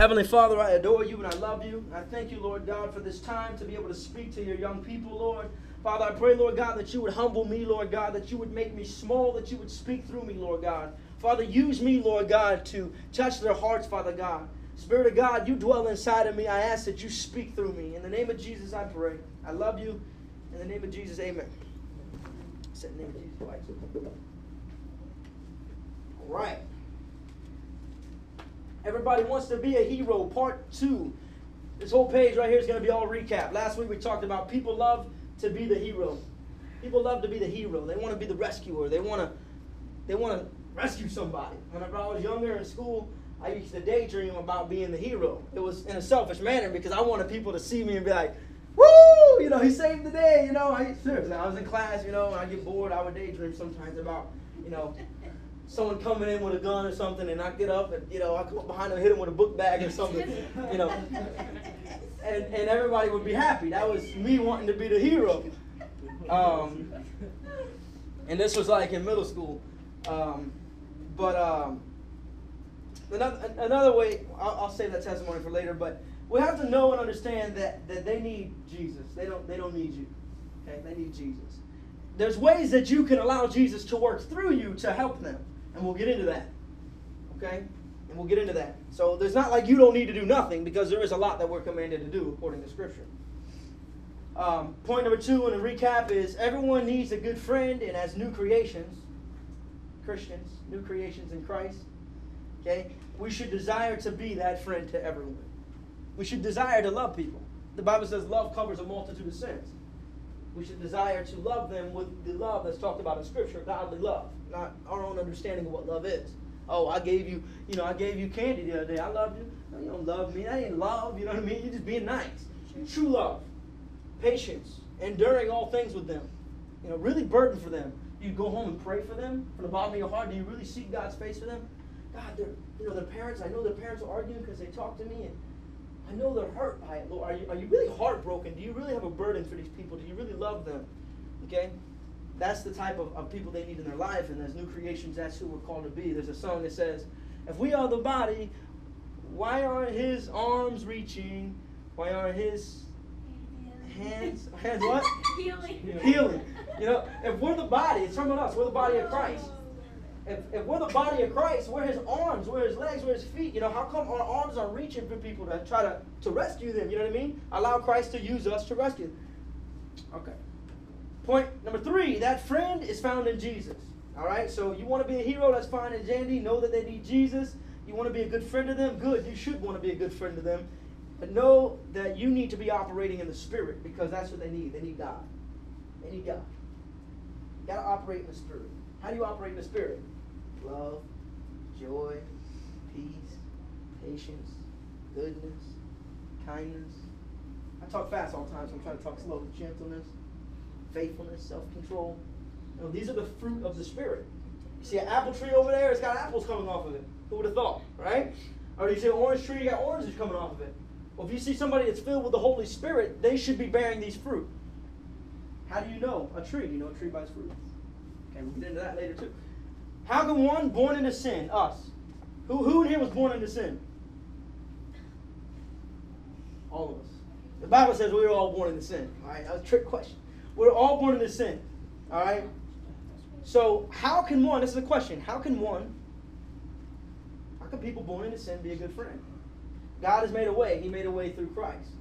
Heavenly Father, I adore you and I love you. I thank you, Lord God, for this time to be able to speak to your young people, Lord. Father, I pray, Lord God, that you would humble me, Lord God, that you would make me small, that you would speak through me, Lord God. Father, use me, Lord God, to touch their hearts, Father God. Spirit of God, you dwell inside of me. I ask that you speak through me. In the name of Jesus, I pray. I love you. In the name of Jesus, amen. Set the name of Jesus. All right. Everybody wants to be a hero, part two. This whole page right here is going to be all recap. Last week we talked about people love to be the hero. People love to be the hero. They want to be the rescuer. They want to they want to rescue somebody. Whenever I was younger in school, I used to daydream about being the hero. It was in a selfish manner because I wanted people to see me and be like, "Woo! You know, he saved the day." You know, I seriously, I was in class. You know, I get bored, I would daydream sometimes about, you know, someone coming in with a gun or something, and I get up and you know I come up behind them, hit them with a book bag or something, you know, and and everybody would be happy. That was me wanting to be the hero. Um, and this was like in middle school, um, but um, another another way I'll, I'll save that testimony for later. But we have to know and understand that that they need Jesus. They don't they don't need you. Okay, they need Jesus. There's ways that you can allow Jesus to work through you to help them. And we'll get into that. Okay? And we'll get into that. So there's not like you don't need to do nothing because there is a lot that we're commanded to do according to Scripture. Um, point number two in the recap is everyone needs a good friend, and as new creations, Christians, new creations in Christ, okay, we should desire to be that friend to everyone. We should desire to love people. The Bible says love covers a multitude of sins. We should desire to love them with the love that's talked about in Scripture, godly love, not our own understanding of what love is. Oh, I gave you, you know, I gave you candy the other day. I love you. No, you don't love me. That ain't love. You know what I mean? You're just being nice. True love, patience, enduring all things with them. You know, really burden for them. You go home and pray for them from the bottom of your heart. Do you really seek God's face for them? God, they're, you know, their parents. I know their parents are arguing because they talk to me and I know they're hurt by it, Lord. Are you, are you really heartbroken? Do you really have a burden for these people? Do you really love them? Okay? That's the type of, of people they need in their life, and as new creations, that's who we're called to be. There's a song that says, If we are the body, why aren't his arms reaching? Why aren't his hands hands what? Healing. Healing. You know, if we're the body, it's from us, we're the body of Christ oh. if, if we're the body of Christ, we're his arms, we're his legs, we're his feet. You know, how come our arms are reaching for people to try to, to rescue them? You know what I mean? Allow Christ to use us to rescue them. Okay. Point number three that friend is found in Jesus. All right, so you want to be a hero, that's fine and dandy. Know that they need Jesus. You want to be a good friend to them? Good. You should want to be a good friend to them. But know that you need to be operating in the Spirit because that's what they need. They need God. They need God. You got to operate in the Spirit. How do you operate in the Spirit? Love, joy, peace, patience, goodness, kindness. I talk fast all the time, so I'm trying to talk slow. Gentleness, faithfulness, self-control. You know, these are the fruit of the Spirit. You see an apple tree over there, it's got apples coming off of it. Who would have thought, right? Or you see an orange tree, you got oranges coming off of it. Well, if you see somebody that's filled with the Holy Spirit, they should be bearing these fruit. How do you know a tree? You know a tree by its fruit. Okay, we'll get into that later too. How can one born into sin, us? Who, who in here was born into sin? All of us. The Bible says we were all born into sin. All right, that's a trick question. We're all born into sin. All right. So how can one? This is a question. How can one? How can people born into sin be a good friend? God has made a way. He made a way through Christ.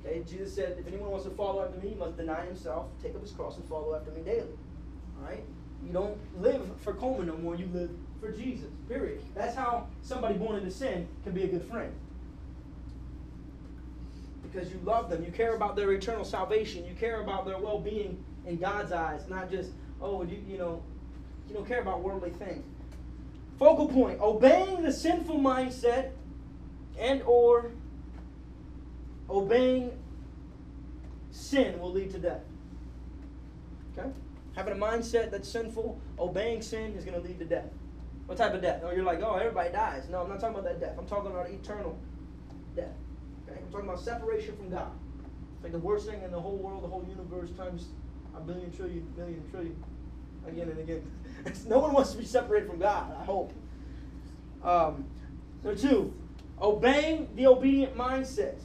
Okay. Jesus said, if anyone wants to follow after me, he must deny himself, take up his cross, and follow after me daily. All right. You don't live for Coleman no more. You live for Jesus. Period. That's how somebody born into sin can be a good friend. Because you love them. You care about their eternal salvation. You care about their well-being in God's eyes, not just oh, you, you know, you don't care about worldly things. Focal point: obeying the sinful mindset, and or obeying sin will lead to death. Okay. Having a mindset that's sinful, obeying sin is going to lead to death. What type of death? Oh, you're like, oh, everybody dies. No, I'm not talking about that death. I'm talking about eternal death. I'm talking about separation from God. It's like the worst thing in the whole world, the whole universe, times a billion, trillion, million, trillion, again and again. no one wants to be separated from God, I hope. Um, number two, Obeying the obedient mindset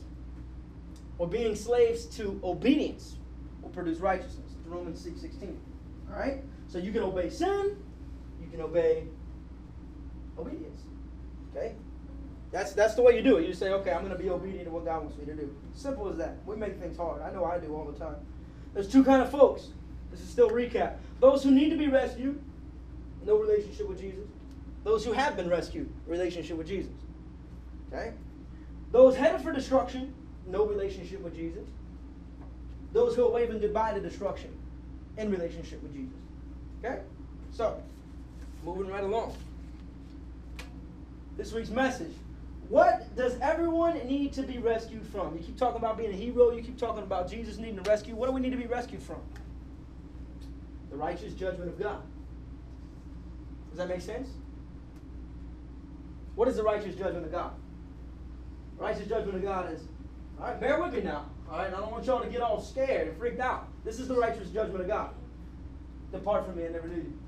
or being slaves to obedience will produce righteousness. Romans 6 16. All right? So you can obey sin, you can obey obedience. Okay? That's that's the way you do it. You say, okay, I'm going to be obedient to what God wants me to do. Simple as that. We make things hard. I know I do all the time. There's two kind of folks. This is still recap. Those who need to be rescued, no relationship with Jesus. Those who have been rescued, relationship with Jesus. Okay? Those headed for destruction, no relationship with Jesus. Those who are waving goodbye to destruction, in relationship with Jesus. Okay? So, moving right along. This week's message. What does everyone need to be rescued from? You keep talking about being a hero, you keep talking about Jesus needing to rescue. What do we need to be rescued from? The righteous judgment of God. Does that make sense? What is the righteous judgment of God? Righteous judgment of God is, all right, bear with me now. All right, I don't want y'all to get all scared and freaked out. This is the righteous judgment of God. Depart from me, I never knew you.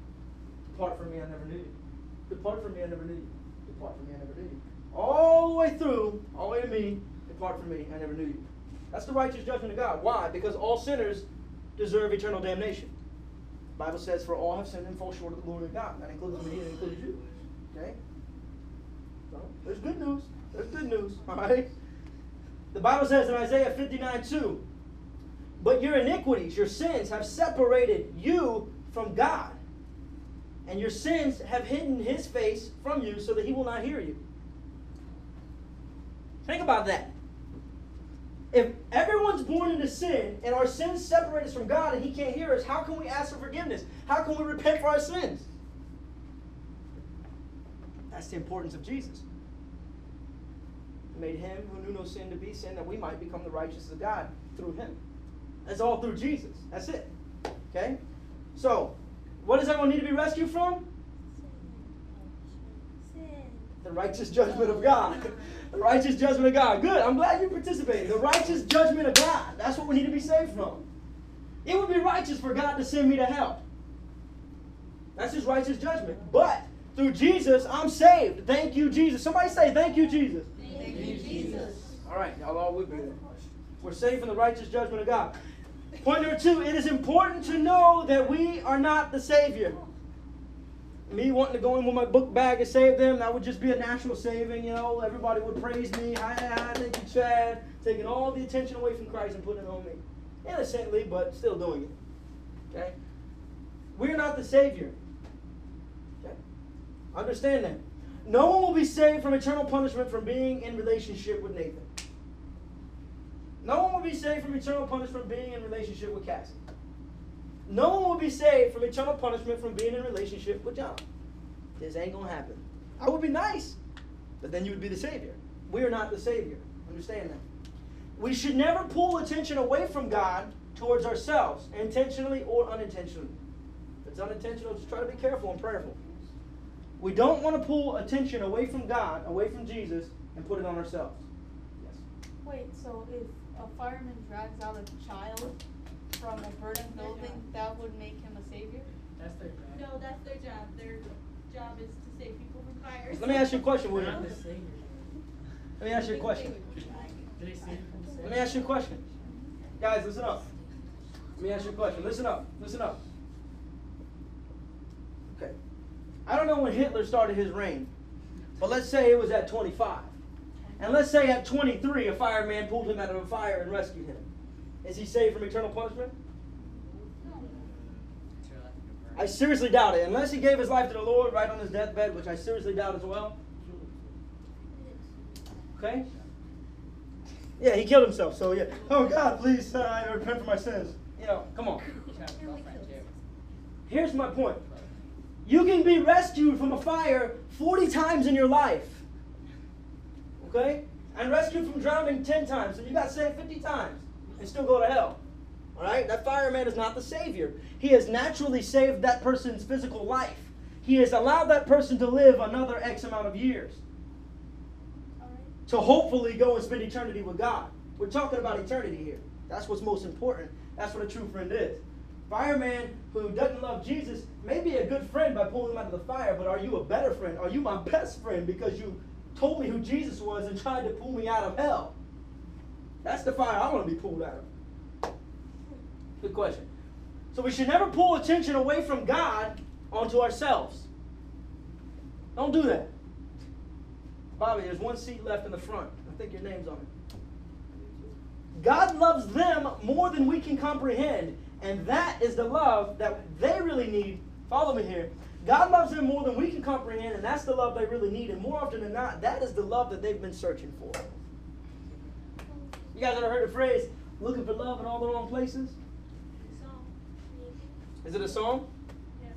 Depart from me, I never knew you. Depart from me, I never knew you. Depart from me, I never knew you. All the way through, all the way to me, depart from me, I never knew you. That's the righteous judgment of God. Why? Because all sinners deserve eternal damnation. The Bible says, For all have sinned and fall short of the glory of God. That includes me and includes you. Okay? So, there's good news. There's good news. All right? The Bible says in Isaiah 59 2, But your iniquities, your sins, have separated you from God. And your sins have hidden his face from you so that he will not hear you. Think about that. If everyone's born into sin and our sins separate us from God and He can't hear us, how can we ask for forgiveness? How can we repent for our sins? That's the importance of Jesus. He made Him who knew no sin to be sin that we might become the righteousness of God through Him. That's all through Jesus. That's it. Okay? So, what does everyone need to be rescued from? The righteous judgment of God. The righteous judgment of God. Good. I'm glad you participated. The righteous judgment of God. That's what we need to be saved from. It would be righteous for God to send me to hell. That's his righteous judgment. But through Jesus, I'm saved. Thank you, Jesus. Somebody say, Thank you, Jesus. Thank you, Jesus. All right, y'all all with me. We're saved from the righteous judgment of God. Point number two it is important to know that we are not the Savior me wanting to go in with my book bag and save them, that would just be a natural saving, you know. Everybody would praise me. Hi, hi, thank you, Chad. Taking all the attention away from Christ and putting it on me. Innocently, but still doing it. Okay? We're not the Savior. Okay? Understand that. No one will be saved from eternal punishment from being in relationship with Nathan. No one will be saved from eternal punishment from being in relationship with Cassie. No one will be saved from eternal punishment from being in relationship with John. This ain't gonna happen. I would be nice, but then you would be the Savior. We are not the Savior. Understand that. We should never pull attention away from God towards ourselves, intentionally or unintentionally. If it's unintentional, just try to be careful and prayerful. We don't want to pull attention away from God, away from Jesus, and put it on ourselves. Yes. Wait, so if a fireman drags out a child from a burning building, that would make him a savior? That's their job. No, that's their job. Their job is to save people from fires. Let me ask you a question, They're William. the savior. Let me ask you a question. Do they save themselves? Let me ask you a question. Guys, listen up. Let me ask you a question. Listen up. Listen up. Okay. I don't know when Hitler started his reign, but let's say it was at 25. And let's say at 23, a fireman pulled him out of a fire and rescued him. Is he saved from eternal punishment? I seriously doubt it. Unless he gave his life to the Lord right on his deathbed, which I seriously doubt as well. Okay? Yeah, he killed himself. So yeah. Oh God, please, uh, I repent for my sins. You know, come on. Here's my point. You can be rescued from a fire 40 times in your life. Okay? And rescued from drowning 10 times. So you got saved 50 times and still go to hell. All right? That fireman is not the savior. He has naturally saved that person's physical life. He has allowed that person to live another X amount of years to hopefully go and spend eternity with God. We're talking about eternity here. That's what's most important. That's what a true friend is. Fireman who doesn't love Jesus may be a good friend by pulling him out of the fire, but are you a better friend? Are you my best friend because you told me who Jesus was and tried to pull me out of hell. That's the fire I want to be pulled out of. Good question. So we should never pull attention away from God onto ourselves. Don't do that. Bobby, there's one seat left in the front. I think your name's on it. God loves them more than we can comprehend, and that is the love that they really need. Follow me here. God loves them more than we can comprehend, and that's the love they really need. And more often than not, that is the love that they've been searching for. You guys ever heard the phrase, looking for love in all the wrong places? Is it a song? yes.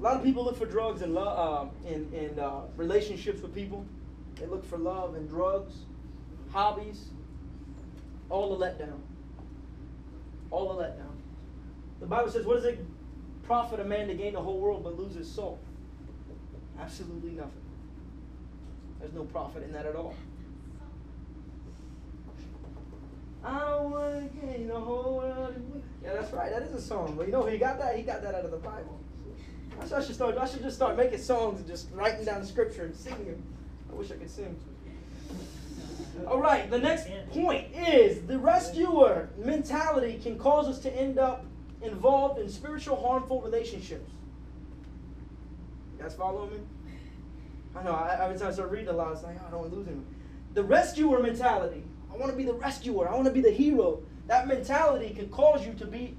A lot of people look for drugs and love uh, in in uh, relationships with people. They look for love and drugs, hobbies, all a letdown. All a letdown. The Bible says, "What does it profit a man to gain the whole world but lose his soul?" Absolutely nothing. There's no profit in that at all. I don't want to gain the whole world. Yeah, that's right. That is a song. But you know, he got that. He got that out of the Bible. I should, I should start. I should just start making songs and just writing down scripture and singing them. I wish I could sing. All right. The next point is the rescuer mentality can cause us to end up involved in spiritual harmful relationships. You guys following me? I know. I, every time I start reading a lot, it's like, oh, I don't want to lose him. The rescuer mentality. I want to be the rescuer. I want to be the hero. That mentality can cause you to be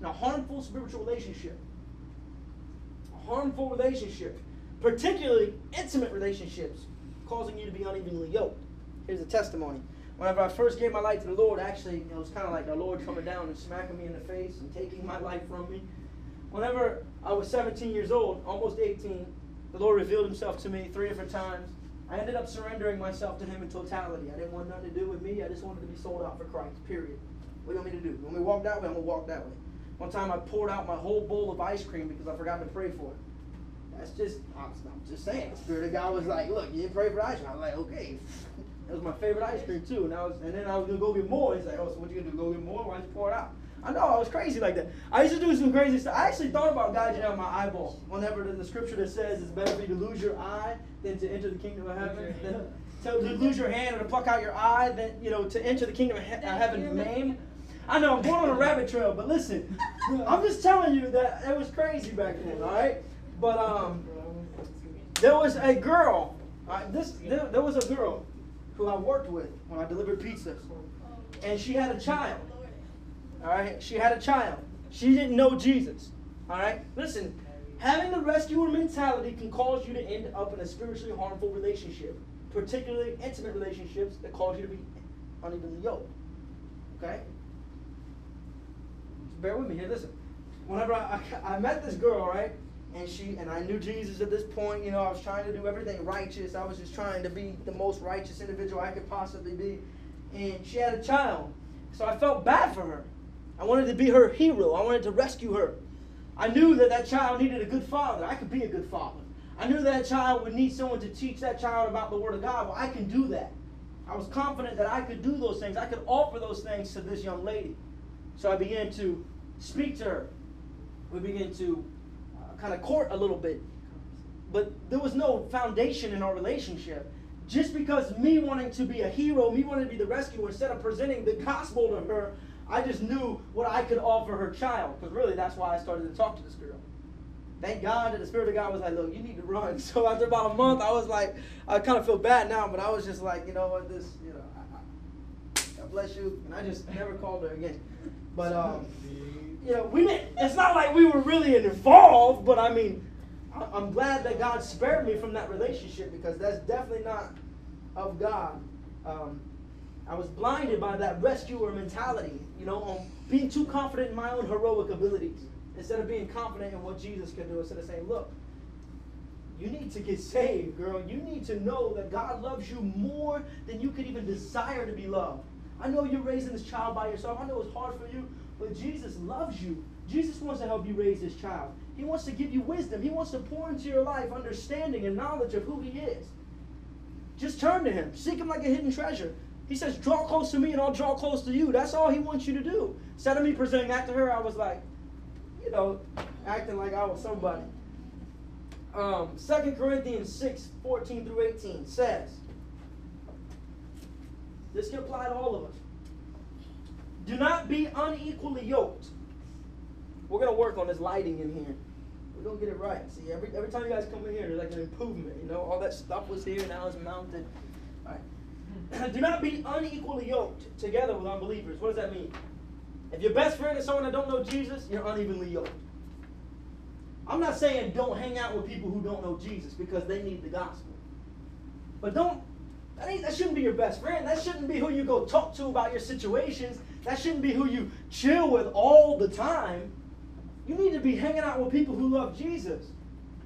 in a harmful spiritual relationship. A harmful relationship, particularly intimate relationships, causing you to be unevenly yoked. Here's a testimony. Whenever I first gave my life to the Lord, actually, it was kind of like the Lord coming down and smacking me in the face and taking my life from me. Whenever I was 17 years old, almost 18, the Lord revealed himself to me three different times. I ended up surrendering myself to him in totality. I didn't want nothing to do with me. I just wanted to be sold out for Christ, period. What do you want me to do? When we walk that way? I'm going to walk that way. One time I poured out my whole bowl of ice cream because I forgot to pray for it. That's just, I'm just saying. The Spirit of God was like, look, you didn't pray for ice cream. I was like, okay. That was my favorite ice cream too. And I was, and then I was gonna go get more. He's like, oh, so what you gonna do? Go get more? Why you pour it out? I know I was crazy like that. I used to do some crazy stuff. I actually thought about gouging out my eyeball. Whenever the, the scripture that says it's better for you to lose your eye than to enter the kingdom of heaven. Than, to, to lose your hand or to pluck out your eye than you know to enter the kingdom of he- heaven maimed. I know I'm going on a rabbit trail, but listen, I'm just telling you that it was crazy back then. All right, but um, there was a girl. This there, there was a girl who I worked with when I delivered pizzas, and she had a child. All right, she had a child. She didn't know Jesus. All right, listen. Having the rescuer mentality can cause you to end up in a spiritually harmful relationship, particularly intimate relationships that cause you to be unevenly yoked. Okay? Bear with me here. Listen. Whenever I, I, I met this girl, right, and she and I knew Jesus at this point. You know, I was trying to do everything righteous. I was just trying to be the most righteous individual I could possibly be. And she had a child, so I felt bad for her. I wanted to be her hero. I wanted to rescue her. I knew that that child needed a good father. I could be a good father. I knew that child would need someone to teach that child about the Word of God. Well, I can do that. I was confident that I could do those things. I could offer those things to this young lady. So I began to speak to her. We began to uh, kind of court a little bit. But there was no foundation in our relationship. Just because me wanting to be a hero, me wanting to be the rescuer, instead of presenting the gospel to her, I just knew what I could offer her child. Because really, that's why I started to talk to this girl. Thank God that the Spirit of God was like, look, you need to run. So after about a month, I was like, I kind of feel bad now, but I was just like, you know what, this, you know, I, I, God bless you. And I just never called her again. But, um, you know, we didn't, it's not like we were really involved, but I mean, I- I'm glad that God spared me from that relationship because that's definitely not of God. Um, I was blinded by that rescuer mentality, you know, on being too confident in my own heroic abilities instead of being confident in what Jesus can do. Instead of saying, look, you need to get saved, girl. You need to know that God loves you more than you could even desire to be loved. I know you're raising this child by yourself. I know it's hard for you, but Jesus loves you. Jesus wants to help you raise this child. He wants to give you wisdom. He wants to pour into your life understanding and knowledge of who He is. Just turn to Him. Seek Him like a hidden treasure. He says, Draw close to me and I'll draw close to you. That's all He wants you to do. Instead of me presenting that to her, I was like, you know, acting like I was somebody. Um, 2 Corinthians 6, 14 through 18 says, this can apply to all of us. Do not be unequally yoked. We're going to work on this lighting in here. We're going to get it right. See, every, every time you guys come in here, there's like an improvement. You know, all that stuff was here, now it's mounted. Do not be unequally yoked together with unbelievers. What does that mean? If your best friend is someone that don't know Jesus, you're unevenly yoked. I'm not saying don't hang out with people who don't know Jesus because they need the gospel. But don't that, ain't, that shouldn't be your best friend. That shouldn't be who you go talk to about your situations. That shouldn't be who you chill with all the time. You need to be hanging out with people who love Jesus.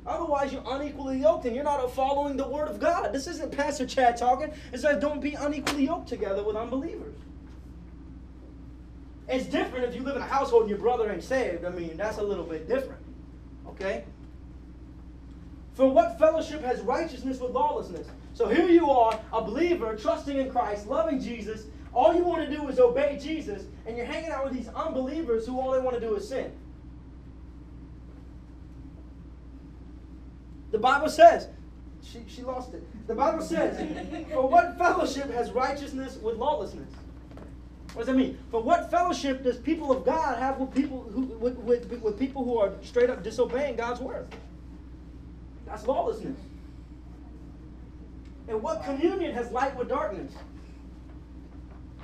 Otherwise, you're unequally yoked and you're not following the word of God. This isn't Pastor Chad talking. It says don't be unequally yoked together with unbelievers. It's different if you live in a household and your brother ain't saved. I mean, that's a little bit different. Okay? For what fellowship has righteousness with lawlessness? So here you are, a believer, trusting in Christ, loving Jesus. All you want to do is obey Jesus, and you're hanging out with these unbelievers who all they want to do is sin. The Bible says, she, she lost it. The Bible says, For what fellowship has righteousness with lawlessness? What does that mean? For what fellowship does people of God have with people who with, with, with people who are straight up disobeying God's word? That's lawlessness. And what communion has light with darkness?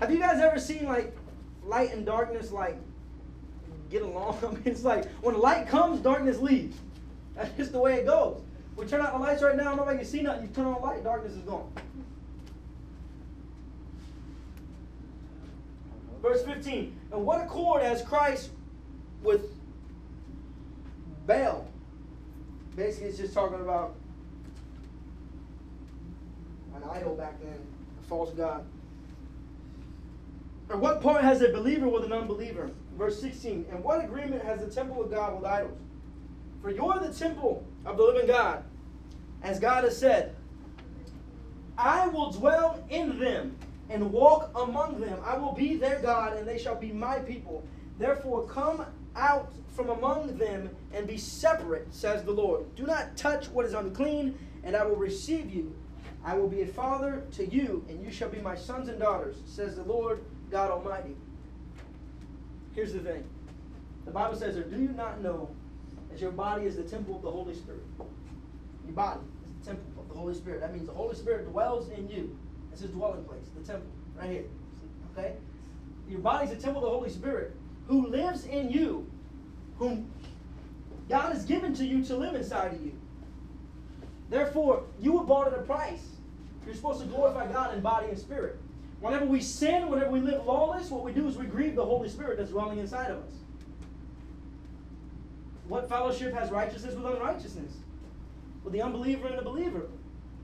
Have you guys ever seen like light and darkness like get along? I mean, it's like when light comes, darkness leaves. That's just the way it goes. We turn out the lights right now, nobody can see nothing. You turn on the light, darkness is gone. Verse 15. And what accord has Christ with Baal? Basically, it's just talking about an idol back then, a false god. Or what part has a believer with an unbeliever? Verse 16. And what agreement has the temple of God with idols? For you're the temple of the living God. As God has said, I will dwell in them and walk among them. I will be their God, and they shall be my people. Therefore, come out from among them and be separate, says the Lord. Do not touch what is unclean, and I will receive you. I will be a father to you, and you shall be my sons and daughters, says the Lord God Almighty. Here's the thing the Bible says, Or do you not know that your body is the temple of the Holy Spirit? Your body is the temple of the Holy Spirit. That means the Holy Spirit dwells in you. It's his dwelling place, the temple, right here. Okay? Your body's the temple of the Holy Spirit who lives in you, whom God has given to you to live inside of you. Therefore, you were bought at a price. You're supposed to glorify God in body and spirit. Whenever we sin, whenever we live lawless, what we do is we grieve the Holy Spirit that's dwelling inside of us. What fellowship has righteousness with unrighteousness? With the unbeliever and the believer.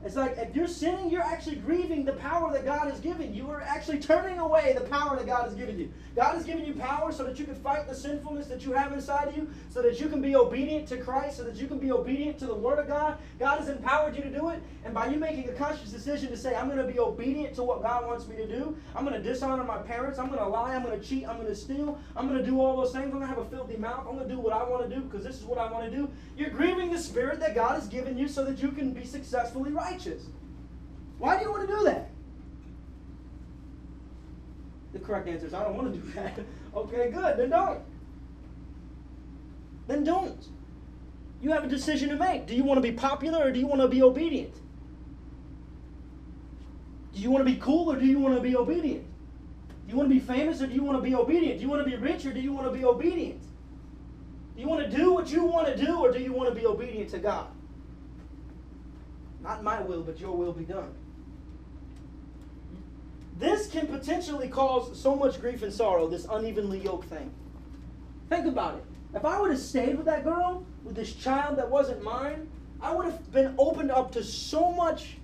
It's like if you're sinning, you're actually grieving the power that God has given you. You are actually turning away the power that God has given you. God has given you power so that you can fight the sinfulness that you have inside of you, so that you can be obedient to Christ, so that you can be obedient to the Word of God. God has empowered you to do it. And by you making a conscious decision to say, I'm going to be obedient to what God wants me to do, I'm going to dishonor my parents, I'm going to lie, I'm going to cheat, I'm going to steal, I'm going to do all those things, I'm going to have a filthy mouth, I'm going to do what I want to do because this is what I want to do. You're grieving the Spirit that God has given you so that you can be successfully righteous. Why do you want to do that? The correct answer is I don't want to do that. okay, good. Then don't. Then don't. You have a decision to make. Do you want to be popular or do you want to be obedient? Do you want to be cool or do you want to be obedient? Do you want to be famous or do you want to be obedient? Do you want to be rich or do you want to be obedient? Do you want to do what you want to do or do you want to be obedient to God? Not my will, but your will be done. This can potentially cause so much grief and sorrow, this unevenly yoked thing. Think about it. If I would have stayed with that girl, with this child that wasn't mine, I would have been opened up to so much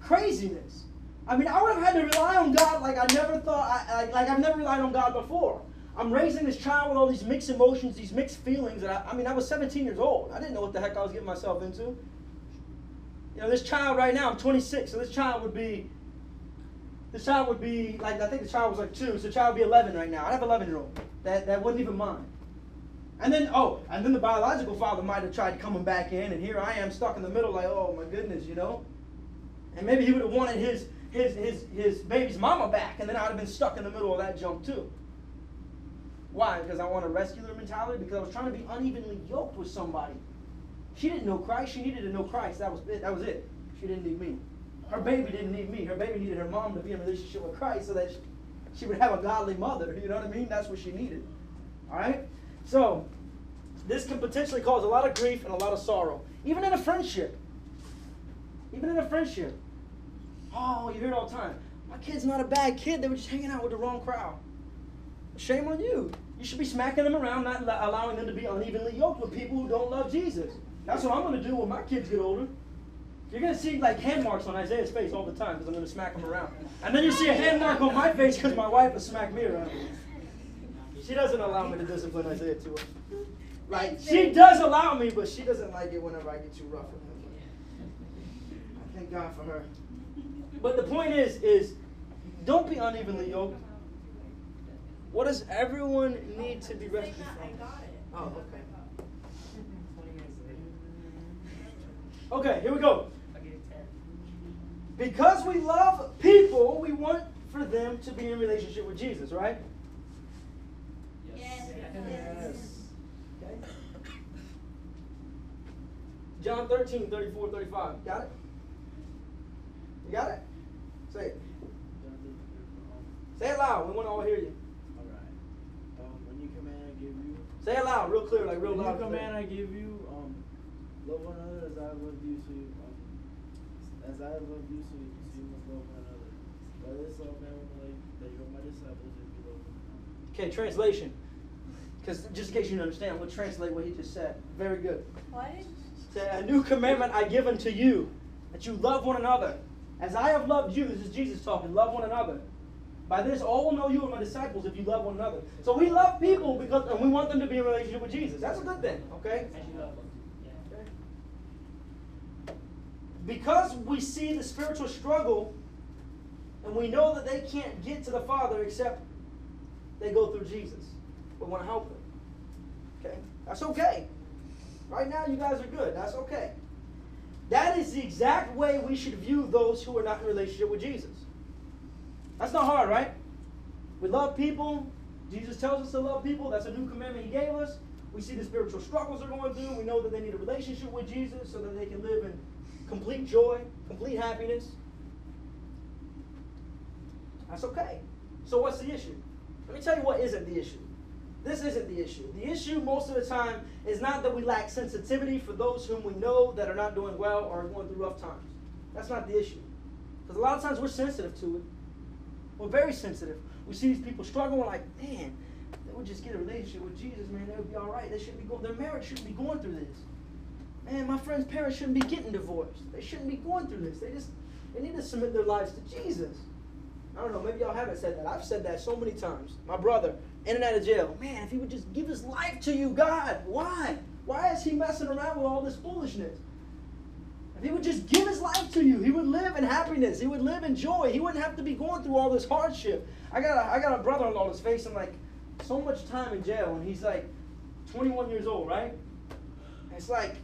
craziness. I mean, I would have had to rely on God like I never thought, I, like I've never relied on God before. I'm raising this child with all these mixed emotions, these mixed feelings. And I, I mean, I was 17 years old. I didn't know what the heck I was getting myself into. You know, this child right now, I'm 26, so this child would be this child would be like I think the child was like two, so the child would be 11 right now. I'd have 11 year old that that wasn't even mine. And then, oh, and then the biological father might have tried coming back in, and here I am stuck in the middle, like, oh my goodness, you know? And maybe he would have wanted his, his, his, his baby's mama back, and then I'd have been stuck in the middle of that jump too. Why? Because I want a rescuer mentality? Because I was trying to be unevenly yoked with somebody. She didn't know Christ, she needed to know Christ. That was it. That was it. She didn't need me. Her baby didn't need me. Her baby needed her mom to be in a relationship with Christ so that she, she would have a godly mother. You know what I mean? That's what she needed. All right? So, this can potentially cause a lot of grief and a lot of sorrow, even in a friendship. Even in a friendship. Oh, you hear it all the time. My kid's not a bad kid. They were just hanging out with the wrong crowd. Shame on you. You should be smacking them around, not allowing them to be unevenly yoked with people who don't love Jesus. That's what I'm going to do when my kids get older. You're going to see like hand marks on Isaiah's face all the time because I'm going to smack him around. And then you see a hand mark on my face because my wife has smacked me around. She doesn't allow me to discipline Isaiah too much. Right? She does allow me, but she doesn't like it whenever I get too rough with her. Thank God for her. But the point is, is don't be unevenly yoked. What does everyone need to be rescued from? Oh, okay. Okay, here we go. Because we love people, we want for them to be in relationship with Jesus, right? Yes. Yes. Okay. John 13, 34, 35. Got it? You got it? Say it. Say it loud. We want to all hear you. Alright. Um, when you command, I give you. Say it loud, real clear, like real when loud. you command, I give you. Love one another as I have loved you. So you, um, as I have loved you, so you, so you must love one another. By this love, man will know that you're my disciples if you love one another. Okay, translation. Because just in case you don't understand, we'll translate what he just said. Very good. Why did Say, a new commandment I give unto you, that you love one another. As I have loved you, this is Jesus talking, love one another. By this, all will know you are my disciples if you love one another. So we love people because, and we want them to be in relationship with Jesus. That's a good thing, okay? Because we see the spiritual struggle, and we know that they can't get to the Father except they go through Jesus. We want to help them. Okay? That's okay. Right now, you guys are good. That's okay. That is the exact way we should view those who are not in relationship with Jesus. That's not hard, right? We love people. Jesus tells us to love people. That's a new commandment he gave us. We see the spiritual struggles they're going through. We know that they need a relationship with Jesus so that they can live in complete joy, complete happiness. That's okay. So, what's the issue? Let me tell you what isn't the issue. This isn't the issue. The issue, most of the time, is not that we lack sensitivity for those whom we know that are not doing well or are going through rough times. That's not the issue. Because a lot of times we're sensitive to it. We're very sensitive. We see these people struggling, we're like, man, they would just get a relationship with Jesus, man, they would be all right. They shouldn't be going, their marriage shouldn't be going through this. Man, my friend's parents shouldn't be getting divorced. They shouldn't be going through this. They just, they need to submit their lives to Jesus. I don't know, maybe y'all haven't said that. I've said that so many times. My brother, in and out of jail. Man, if he would just give his life to you, God, why? Why is he messing around with all this foolishness? If he would just give his life to you, he would live in happiness. He would live in joy. He wouldn't have to be going through all this hardship. I got a, I got a brother-in-law that's facing like so much time in jail, and he's like 21 years old, right? It's like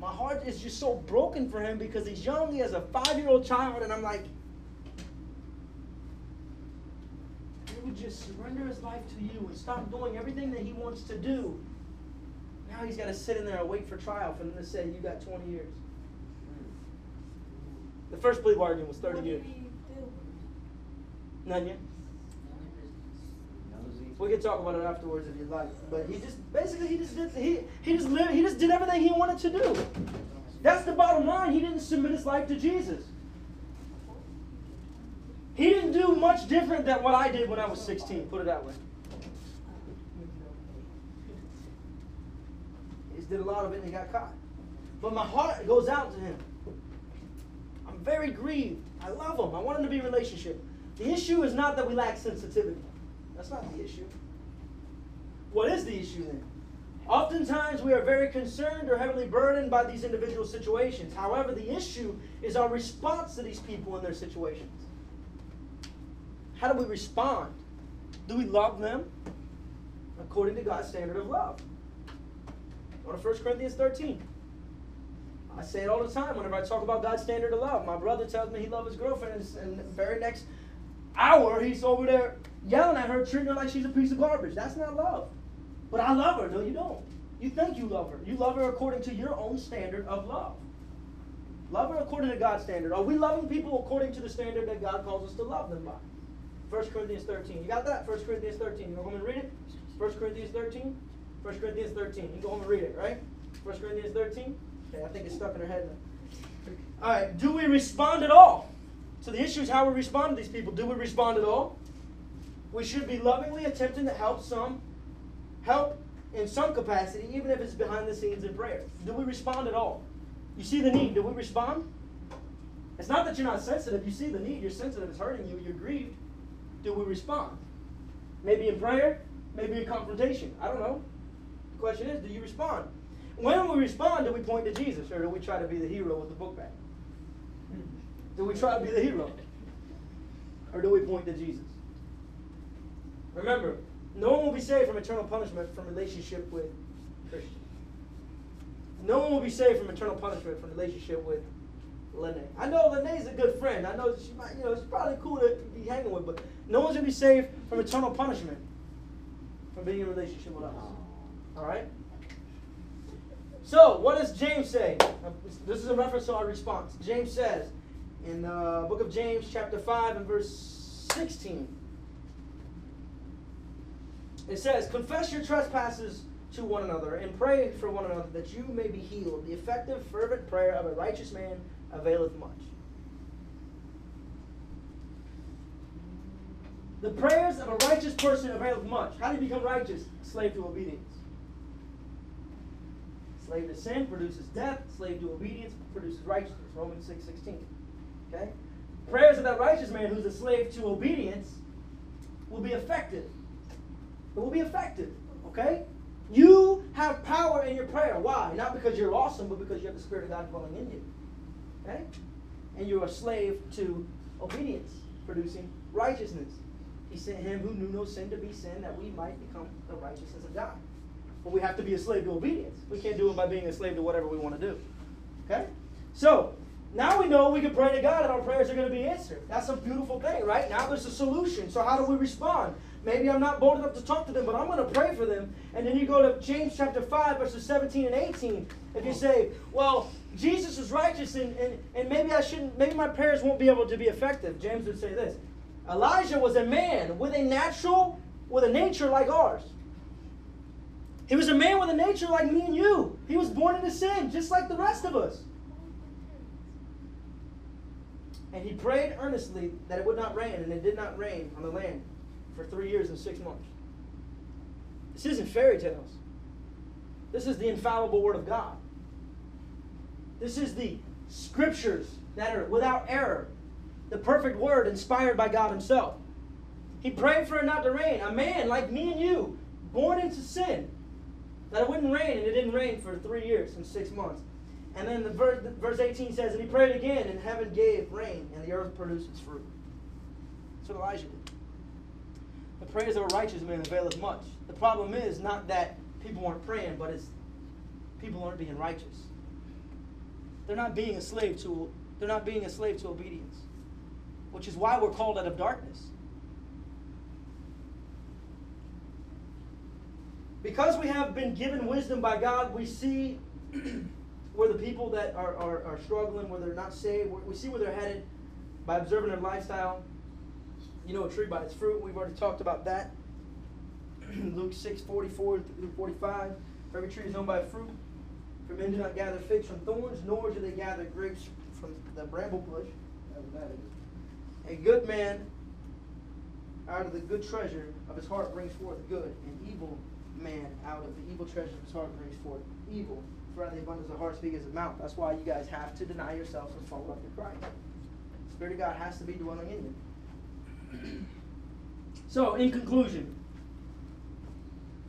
my heart is just so broken for him because he's young. He has a five-year-old child, and I'm like, he would just surrender his life to you and stop doing everything that he wants to do. Now he's got to sit in there and wait for trial for them to say you got 20 years. The first plea bargain was 30 years. None yet. We can talk about it afterwards if you'd like. But he just basically he just did he he just lived he just did everything he wanted to do. That's the bottom line. He didn't submit his life to Jesus. He didn't do much different than what I did when I was 16, put it that way. He just did a lot of it and he got caught. But my heart goes out to him. I'm very grieved. I love him. I want him to be in relationship. The issue is not that we lack sensitivity. That's not the issue. What is the issue then? Oftentimes we are very concerned or heavily burdened by these individual situations. However, the issue is our response to these people in their situations. How do we respond? Do we love them according to God's standard of love? Go to 1 Corinthians 13. I say it all the time whenever I talk about God's standard of love. My brother tells me he loves his girlfriend, and, and the very next hour he's over there yelling at her, treating her like she's a piece of garbage. That's not love. But I love her. No, you don't. You think you love her. You love her according to your own standard of love. Love her according to God's standard. Are we loving people according to the standard that God calls us to love them by? 1 Corinthians 13. You got that? 1 Corinthians 13. You want to read it? 1 Corinthians 13? 1 Corinthians 13. You go home and read it, right? 1 Corinthians 13? Okay, I think it's stuck in her head now. All right, do we respond at all? So the issue is how we respond to these people. Do we respond at all? We should be lovingly attempting to help some, help in some capacity, even if it's behind the scenes in prayer. Do we respond at all? You see the need. Do we respond? It's not that you're not sensitive. You see the need. You're sensitive. It's hurting you. You're grieved. Do we respond? Maybe in prayer, maybe in confrontation. I don't know. The question is, do you respond? When we respond, do we point to Jesus or do we try to be the hero with the book bag? Do we try to be the hero? Or do we point to Jesus? Remember, no one will be saved from eternal punishment from relationship with Christians. No one will be saved from eternal punishment from relationship with Lene. I know Lene's a good friend. I know she might, you know, it's probably cool to be hanging with, but no one's gonna be saved from eternal punishment from being in a relationship with us. All right. So, what does James say? This is a reference to our response. James says in the book of James, chapter 5, and verse 16. It says, Confess your trespasses to one another and pray for one another that you may be healed. The effective, fervent prayer of a righteous man availeth much. The prayers of a righteous person availeth much. How do you become righteous? Slave to obedience. Slave to sin produces death. Slave to obedience produces righteousness. Romans 6 16. Okay? Prayers of that righteous man who's a slave to obedience will be effective. It will be effective. Okay? You have power in your prayer. Why? Not because you're awesome, but because you have the Spirit of God dwelling in you. Okay? And you're a slave to obedience, producing righteousness. He sent him who knew no sin to be sin that we might become the righteousness of God. But we have to be a slave to obedience. We can't do it by being a slave to whatever we want to do. Okay? So, now we know we can pray to God and our prayers are going to be answered. That's a beautiful thing, right? Now there's a solution. So, how do we respond? Maybe I'm not bold enough to talk to them, but I'm going to pray for them. And then you go to James chapter 5, verses 17 and 18. If you say, well, Jesus is righteous and, and, and maybe I shouldn't, maybe my prayers won't be able to be effective. James would say this Elijah was a man with a natural, with a nature like ours. He was a man with a nature like me and you. He was born into sin, just like the rest of us. And he prayed earnestly that it would not rain, and it did not rain on the land for three years and six months. This isn't fairy tales. This is the infallible Word of God. This is the scriptures that are without error, the perfect Word inspired by God Himself. He prayed for it not to rain. A man like me and you, born into sin, that it wouldn't rain, and it didn't rain for three years and six months. And then the verse, verse 18 says, And he prayed again, and heaven gave rain, and the earth produced its fruit. That's what Elijah did. The prayers of a righteous man availeth much. The problem is not that people weren't praying, but it's people aren't being righteous. They're not being a slave to they're not being a slave to obedience. Which is why we're called out of darkness. Because we have been given wisdom by God, we see where the people that are, are, are struggling, where they're not saved, we see where they're headed by observing their lifestyle. You know a tree by its fruit. We've already talked about that. Luke 6, 44 through 45. Every tree is known by fruit. For men do not gather figs from thorns, nor do they gather grapes from the bramble bush. A good man out of the good treasure of his heart brings forth good, and evil man out of the evil treasure of his heart brings forth evil. For the abundance of heart speaks his mouth. That's why you guys have to deny yourselves and follow after Christ. The Spirit of God has to be dwelling in you. So, in conclusion,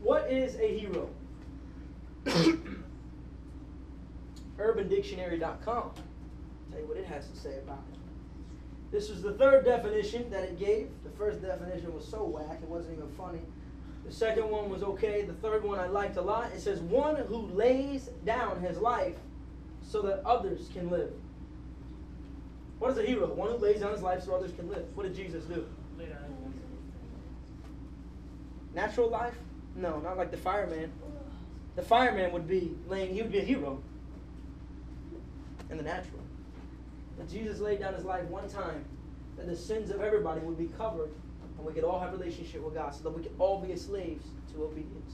what is a hero? UrbanDictionary.com. Tell you what it has to say about it. This was the third definition that it gave. The first definition was so whack it wasn't even funny. The second one was okay. The third one I liked a lot. It says, one who lays down his life so that others can live. What is a hero? One who lays down his life so others can live. What did Jesus do? Natural life? No, not like the fireman. The fireman would be laying, he would be a hero in the natural. But Jesus laid down his life one time that the sins of everybody would be covered and we could all have relationship with God so that we could all be slaves to obedience.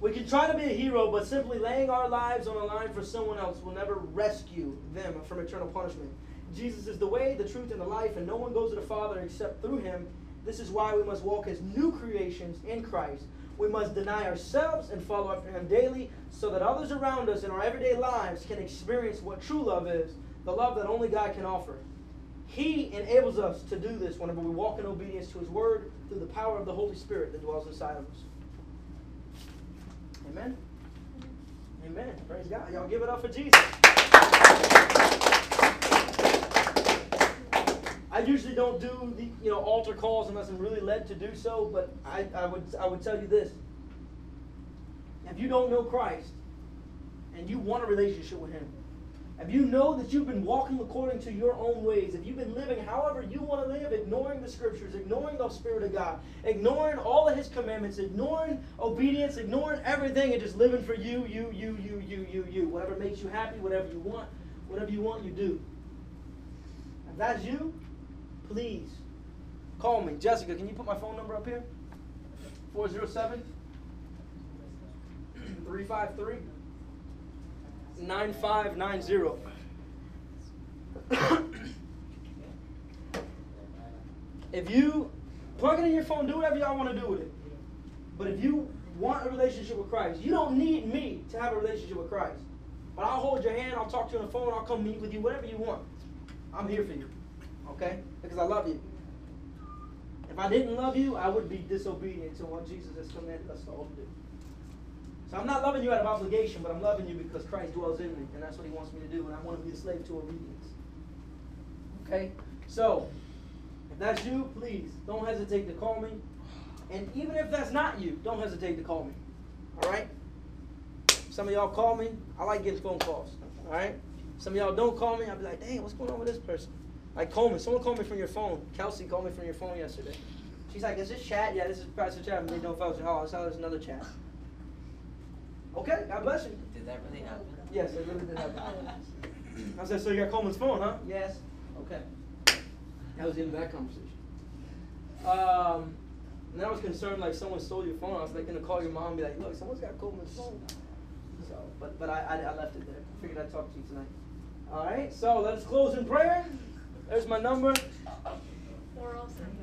We can try to be a hero, but simply laying our lives on a line for someone else will never rescue them from eternal punishment. Jesus is the way, the truth, and the life, and no one goes to the Father except through him. This is why we must walk as new creations in Christ. We must deny ourselves and follow after him daily so that others around us in our everyday lives can experience what true love is the love that only God can offer. He enables us to do this whenever we walk in obedience to his word through the power of the Holy Spirit that dwells inside of us. Amen. Amen. Praise God. Y'all give it up for Jesus. I usually don't do the you know altar calls unless I'm really led to do so, but I, I would I would tell you this. If you don't know Christ and you want a relationship with him, if you know that you've been walking according to your own ways, if you've been living however you want to live, ignoring the scriptures, ignoring the Spirit of God, ignoring all of His commandments, ignoring obedience, ignoring everything, and just living for you, you, you, you, you, you, you, whatever makes you happy, whatever you want, whatever you want, you do. If that's you, please call me. Jessica, can you put my phone number up here? 407 353 9590. if you plug it in your phone, do whatever y'all want to do with it. But if you want a relationship with Christ, you don't need me to have a relationship with Christ. But I'll hold your hand, I'll talk to you on the phone, I'll come meet with you, whatever you want. I'm here for you. Okay? Because I love you. If I didn't love you, I would be disobedient to what Jesus has commanded us to all do. So I'm not loving you out of obligation, but I'm loving you because Christ dwells in me, and that's what He wants me to do, and I want to be a slave to obedience. Okay? So, if that's you, please don't hesitate to call me. And even if that's not you, don't hesitate to call me. All right? Some of y'all call me. I like getting phone calls. All right? Some of y'all don't call me. I'll be like, dang, what's going on with this person? Like, call me. Someone called me from your phone. Kelsey called me from your phone yesterday. She's like, is this chat? Yeah, this is Pastor. And they don't fellowship hall. I saw there's another chat. Okay, God bless you. Did that really happen? Yes, it really did happen. I said, so you got Coleman's phone, huh? Yes. Okay. That was the end of that conversation. Um, and then I was concerned like someone stole your phone. I was like gonna call your mom and be like, look, someone's got Coleman's phone. So, but but I, I, I left it there. I figured I'd talk to you tonight. All right. So let's close in prayer. There's my number. Four oh seven.